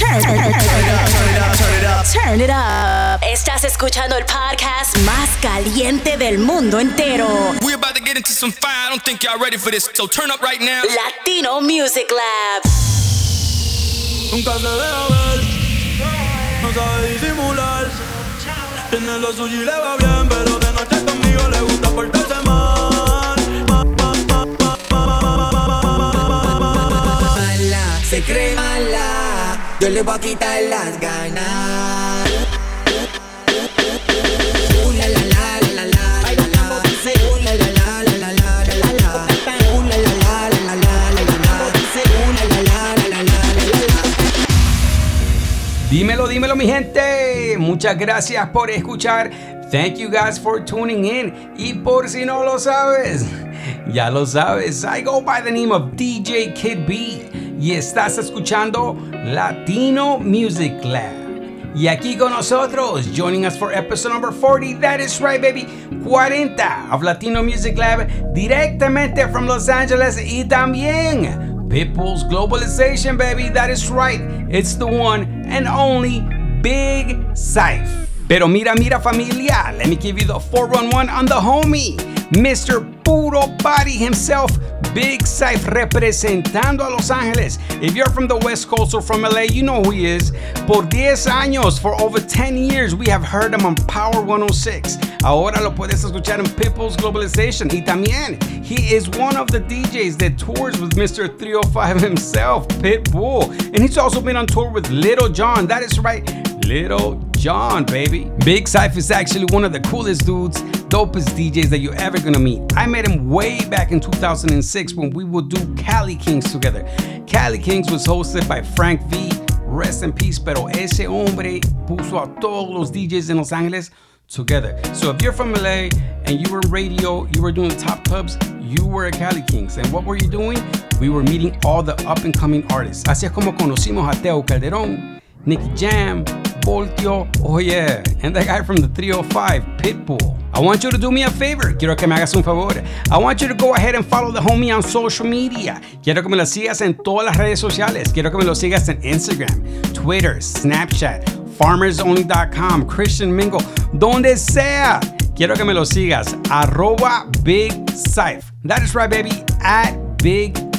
Turn, turn, turn, it up, turn it up, turn it up. Turn it up. Estás escuchando el podcast más caliente del mundo entero. We're about to get into some fire. I don't think y'all ready for this. So turn up right now. Latino Music Lab. Nunca se deja ver, no sabe disimular. Tiene lo suyo y le va bien, pero de noche conmigo le gusta portarse mal. se cree mala. Yo le voy a quitar las ganas. Dímelo, dímelo mi gente. Muchas gracias por escuchar. Thank you guys for tuning in. Y por si no lo sabes, ya lo sabes, I go by the name of DJ Kid B. Y estás escuchando Latino Music Lab. Y aquí con nosotros, joining us for episode number 40. That is right, baby. 40 of Latino Music Lab, directamente from Los Angeles y también Pitbull's Globalization, baby. That is right. It's the one and only Big Syph. Pero mira, mira, familia. Let me give you the 411 on the homie. Mr. Puro Body himself, Big Syph, representando a Los Angeles. If you're from the West Coast or from LA, you know who he is. Por 10 años, for over 10 years, we have heard him on Power 106. Ahora lo puedes escuchar en Pitbull's Globalization. Y también, he is one of the DJs that tours with Mr. 305 himself, Pitbull. And he's also been on tour with Lil Jon. That is right, Lil Jon, baby. Big Syph is actually one of the coolest dudes, dopest DJs that you're ever gonna meet. I met him way back in 2006 when we would do Cali Kings together. Cali Kings was hosted by Frank V. Rest in peace, pero ese hombre puso a todos los DJs in Los Angeles together. So if you're from LA and you were in radio, you were doing top clubs, you were at Cali Kings. And what were you doing? We were meeting all the up and coming artists. Así es como conocimos a Tego Calderón, Nicky Jam, Voltio, oh yeah, and that guy from the 305, Pitbull. I want you to do me a favor. Quiero que me hagas un favor. I want you to go ahead and follow the homie on social media. Quiero que me lo sigas en todas las redes sociales. Quiero que me lo sigas en Instagram, Twitter, Snapchat, farmersonly.com, Christian Mingle, donde sea. Quiero que me lo sigas. Arroba Big. That is right, baby. At Big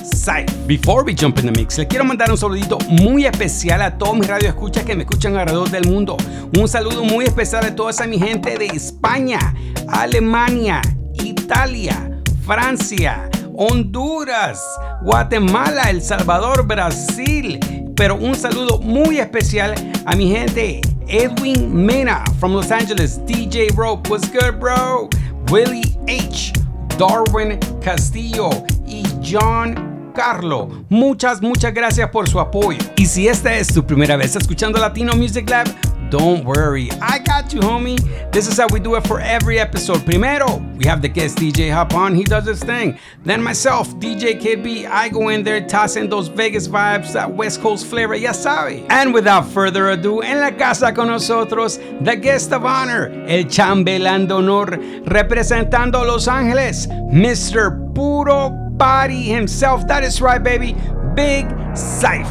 Before we jump in the mix, le quiero mandar un saludito muy especial a todos mis radioescuchas que me escuchan alrededor del mundo. Un saludo muy especial a toda esa mi gente de España, Alemania, Italia, Francia, Honduras, Guatemala, El Salvador, Brasil. Pero un saludo muy especial a mi gente Edwin Mena from Los Angeles, DJ Rope, what's good, bro? Willie H, Darwin Castillo y John Carlo. Muchas, muchas gracias por su apoyo. Y si esta es tu primera vez escuchando Latino Music Lab, don't worry, I got you, homie. This is how we do it for every episode. Primero, we have the guest DJ hop on, he does his thing. Then myself, DJ Kid B, I go in there tossing those Vegas vibes, that West Coast flavor, ya sabe. And without further ado, en la casa con nosotros, the guest of honor, el chambelán de honor, representando Los Ángeles, Mr. Puro Body himself. That is right, baby. Big Syph.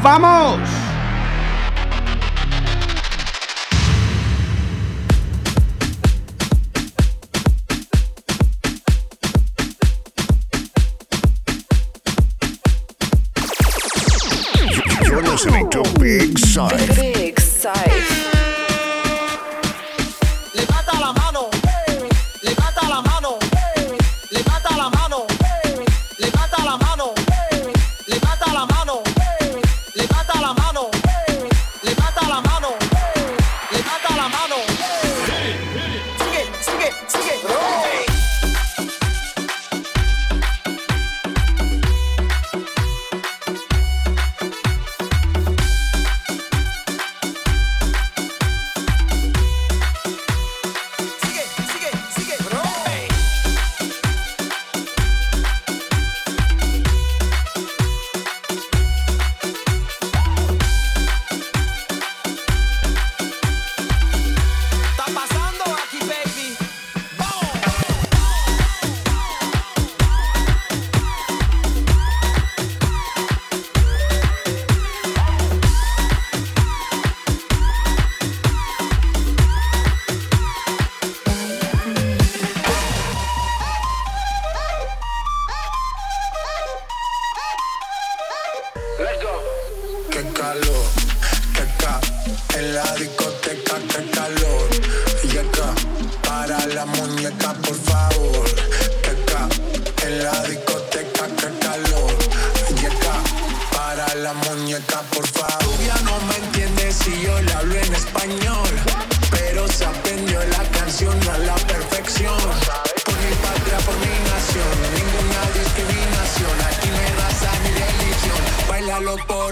Vamos! You're listening to Big Syph. Big Syph.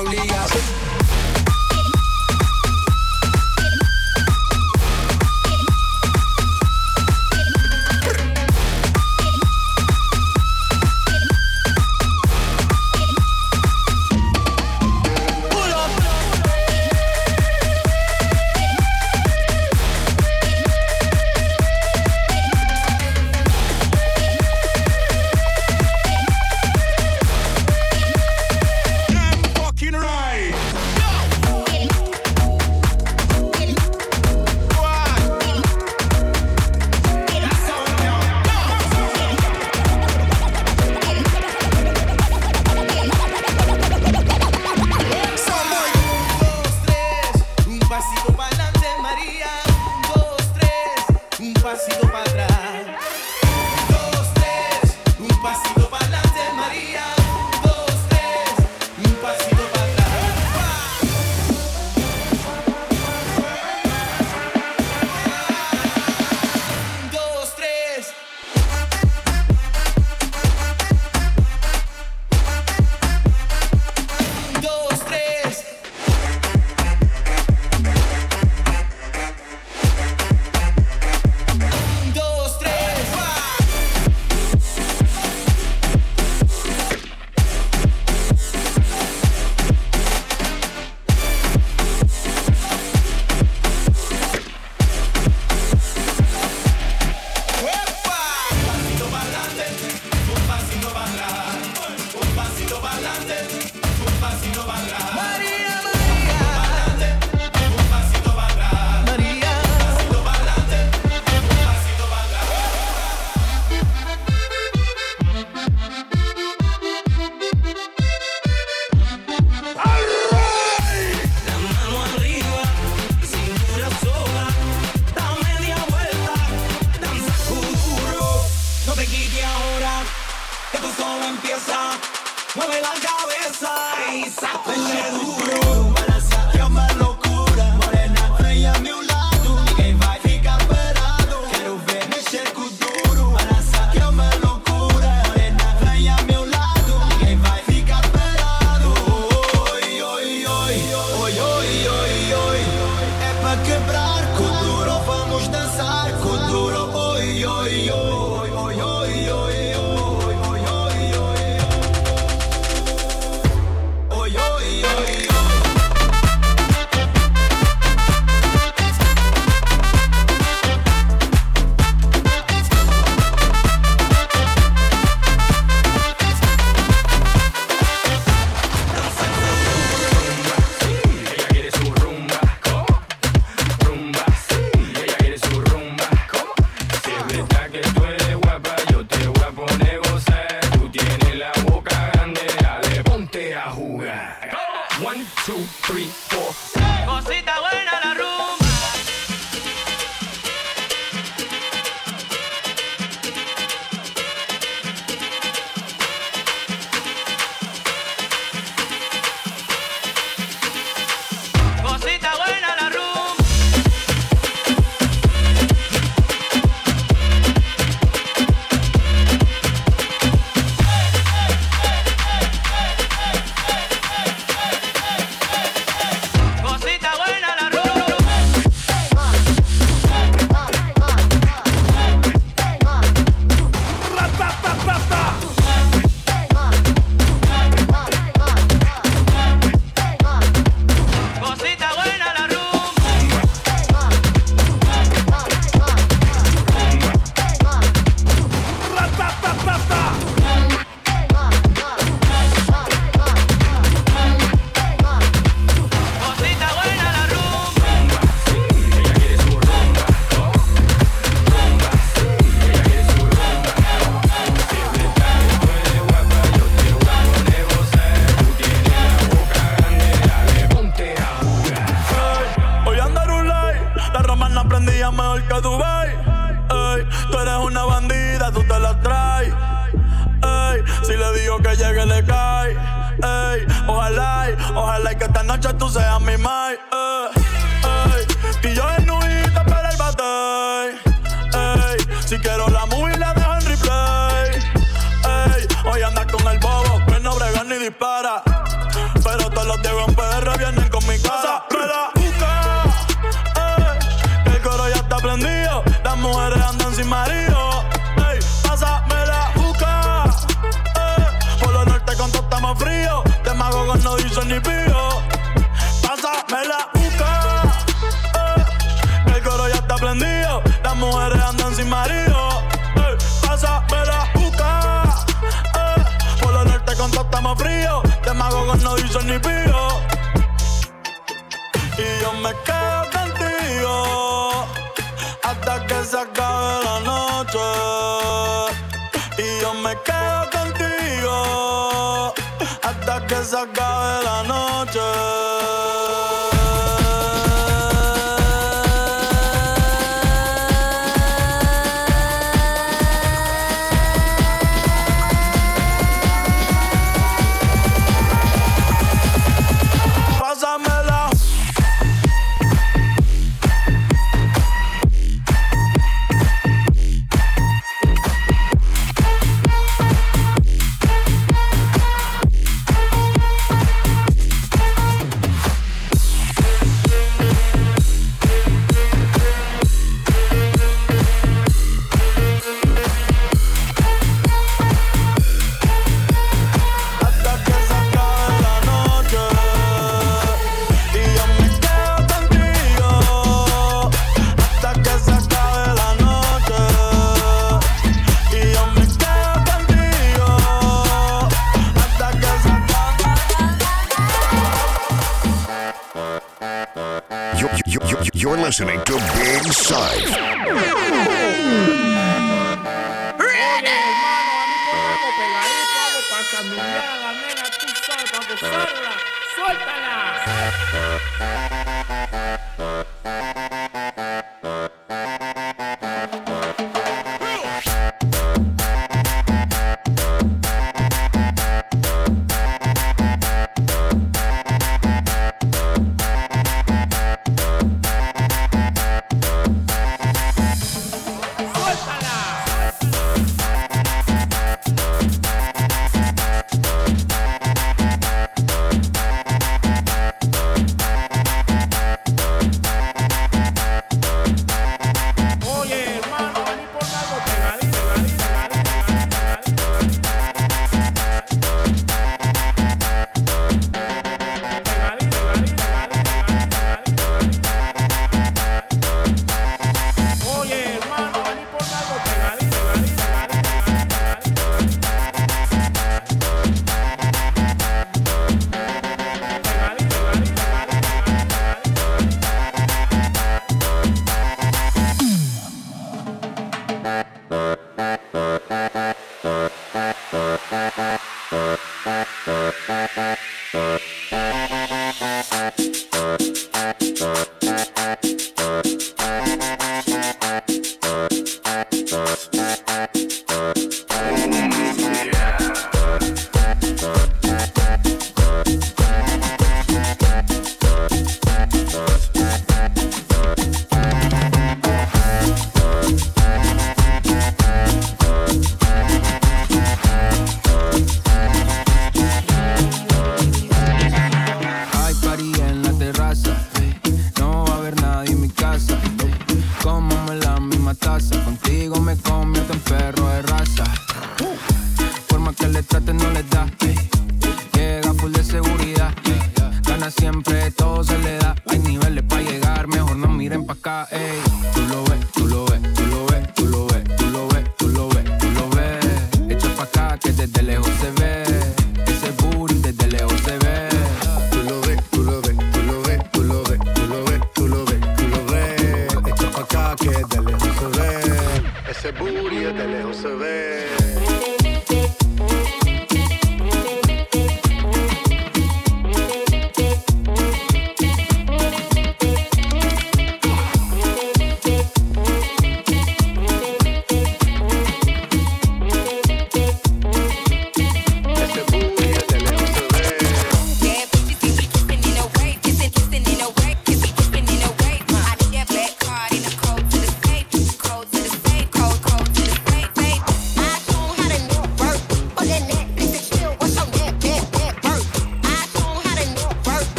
Rolías dicen ni pío. Y yo me quedo contigo hasta que se acabe la noche. Y yo me quedo contigo hasta que se acabe la noche. You're, listening to Big Syph. Ready!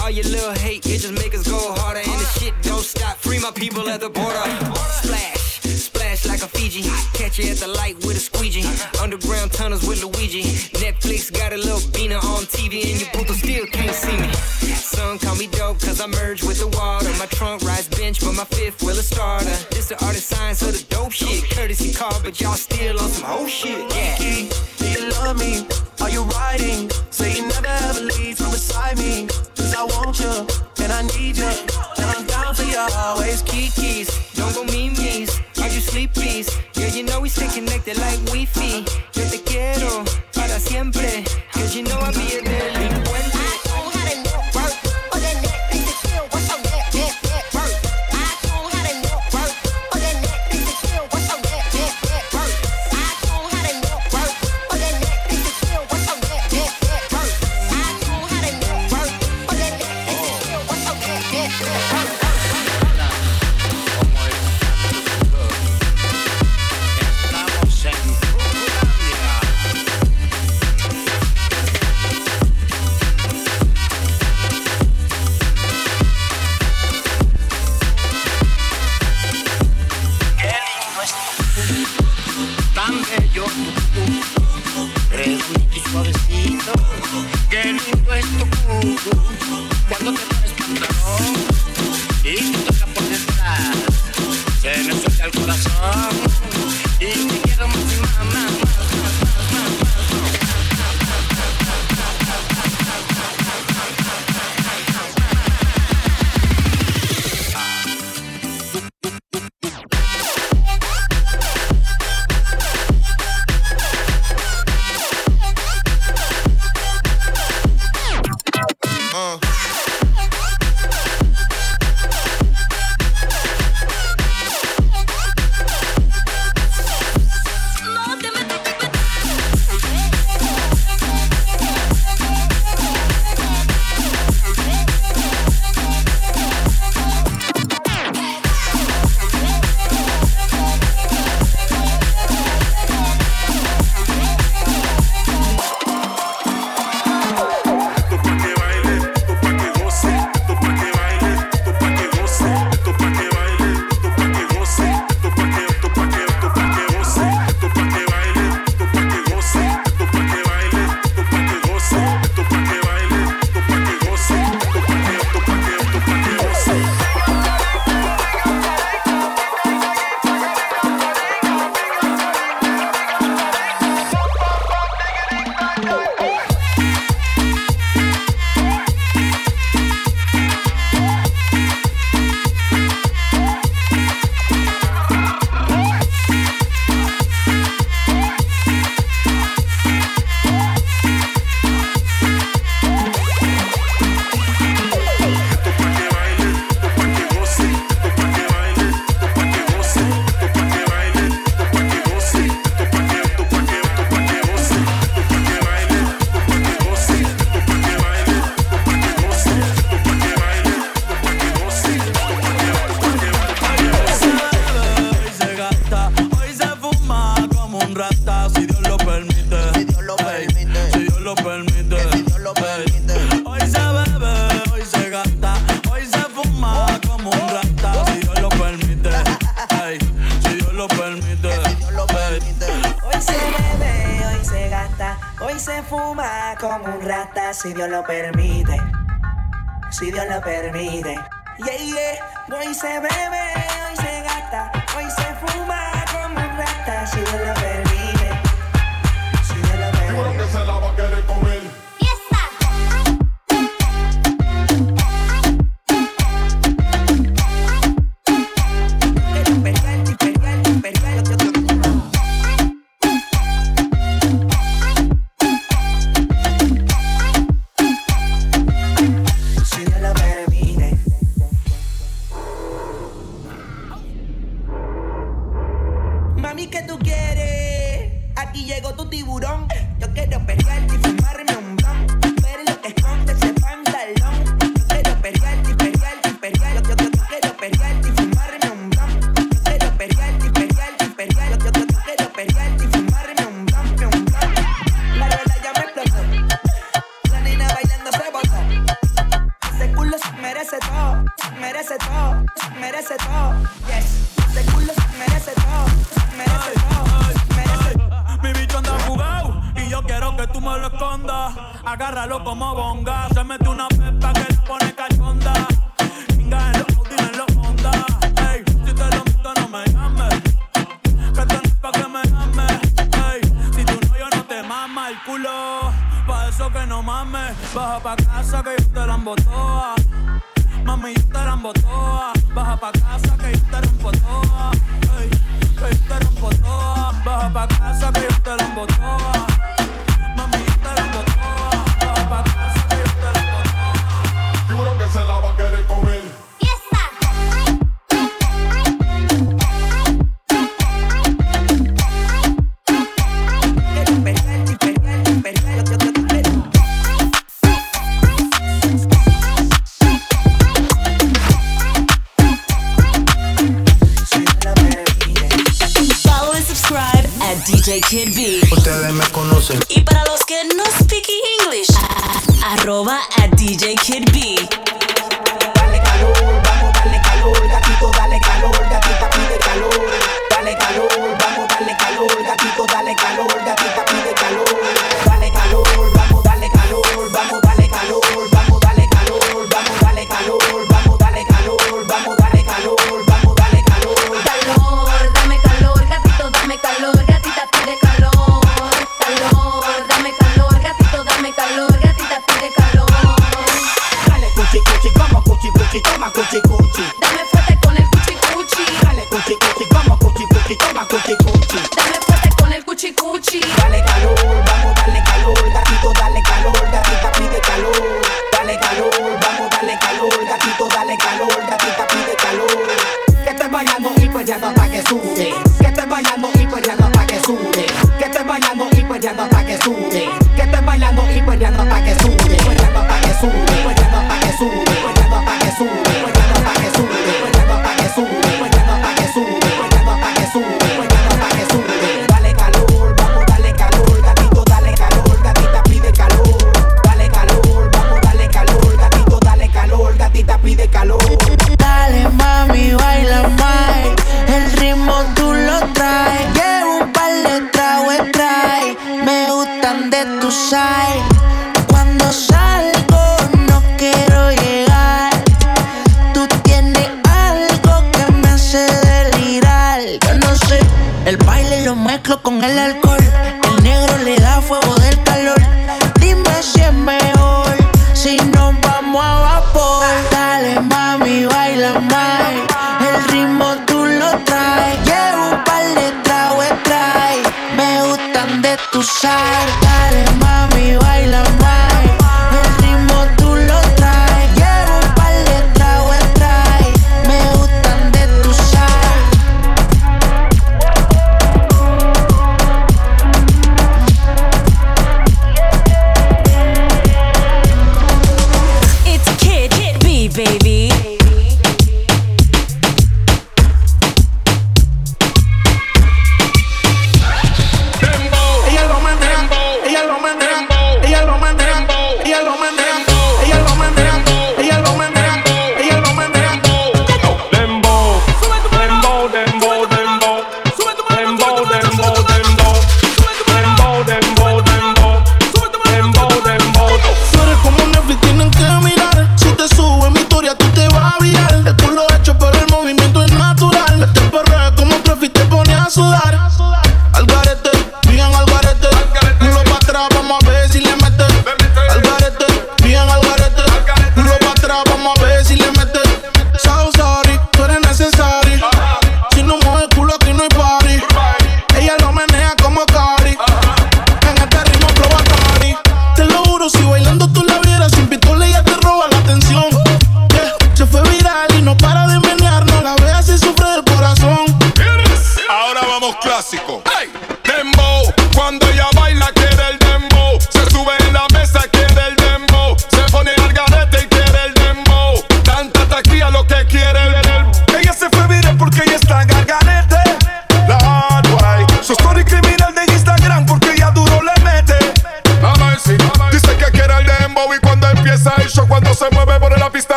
All your little hate, it just make us go harder. And the shit don't stop. Free my people at the border. Splash, splash like a Fiji. Catch you at the light with a squeegee. Underground tunnels with Luigi. Netflix got a little beaner on TV, and you puto still can't see me. Some call me dope cause I merge with the water. My trunk rides bench, but my fifth wheel a starter. This the artist science of the dope shit. Courtesy car, but y'all still on some whole shit. Yeah. Do you love me? Are you riding? Say you never ever leave from beside me. Cause I want you, and I need you, and I'm down for you always. Kikis, don't go mimis. Are you sleepies? Yeah, you know we stay connected like Wi-Fi. Yo te quiero para siempre. Cause you know I be a bello Redondito y suavecito Qué lindo es tu culo Cuando te pones pantalón Y te toca por detrás Se me suelta el corazón Y te quiero más y más, más,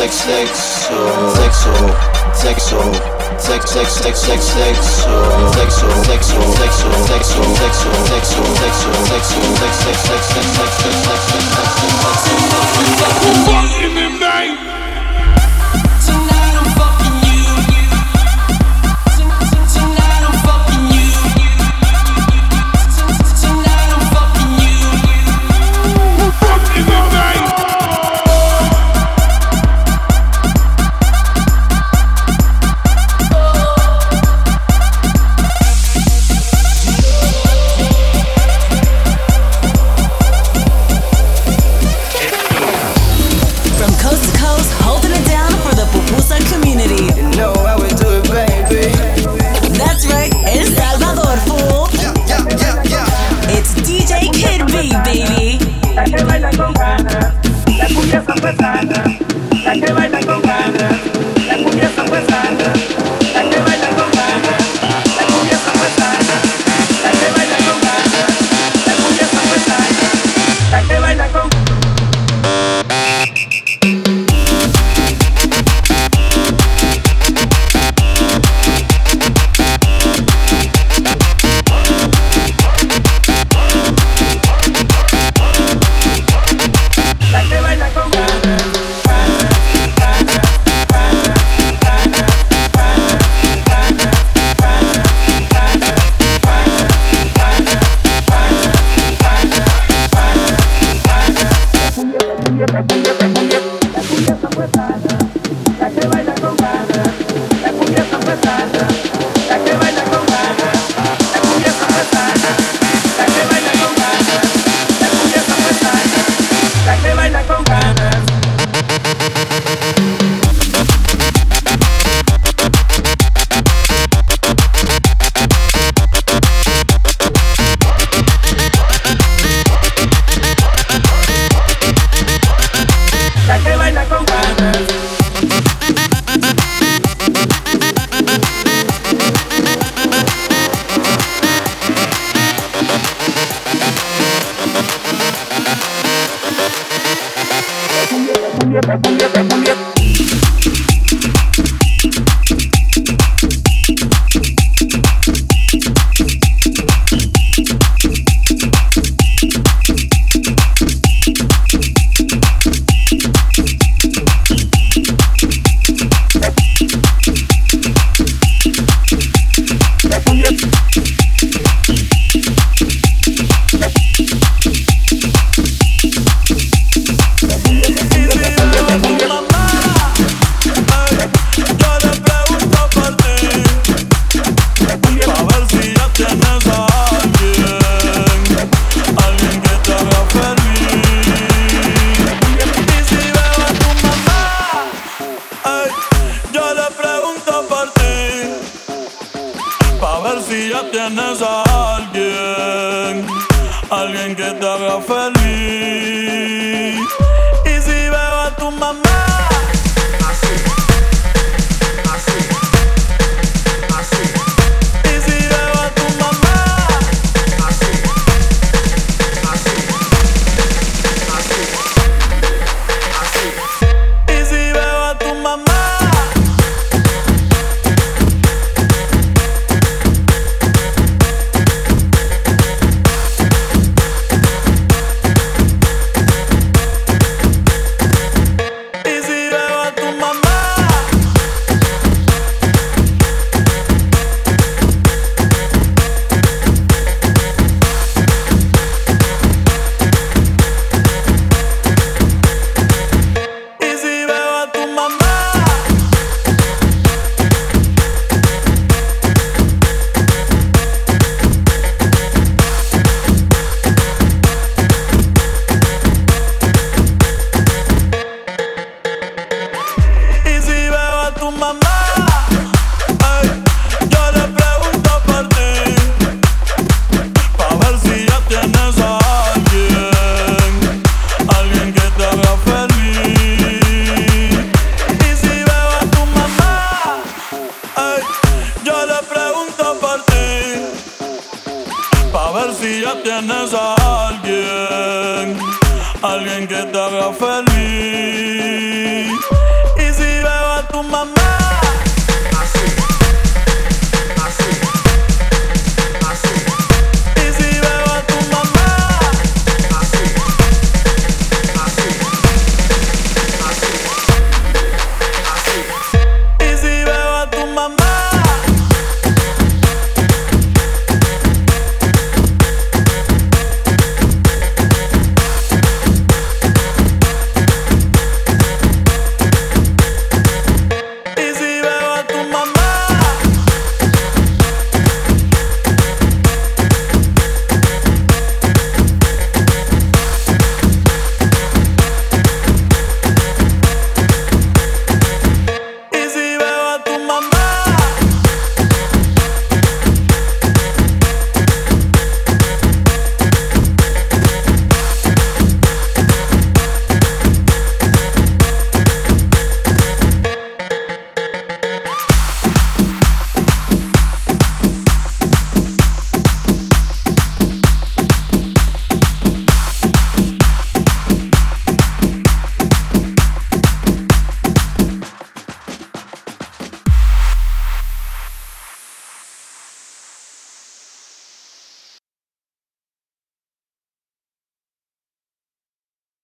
sex sexo sexo sexo sex sex sex sex sexo sexo sexo sexo sexo sexo sexo sexo sexo sex sex sex sex sex it could be, baby. La que baila con ganas, la cumbia la cumbia.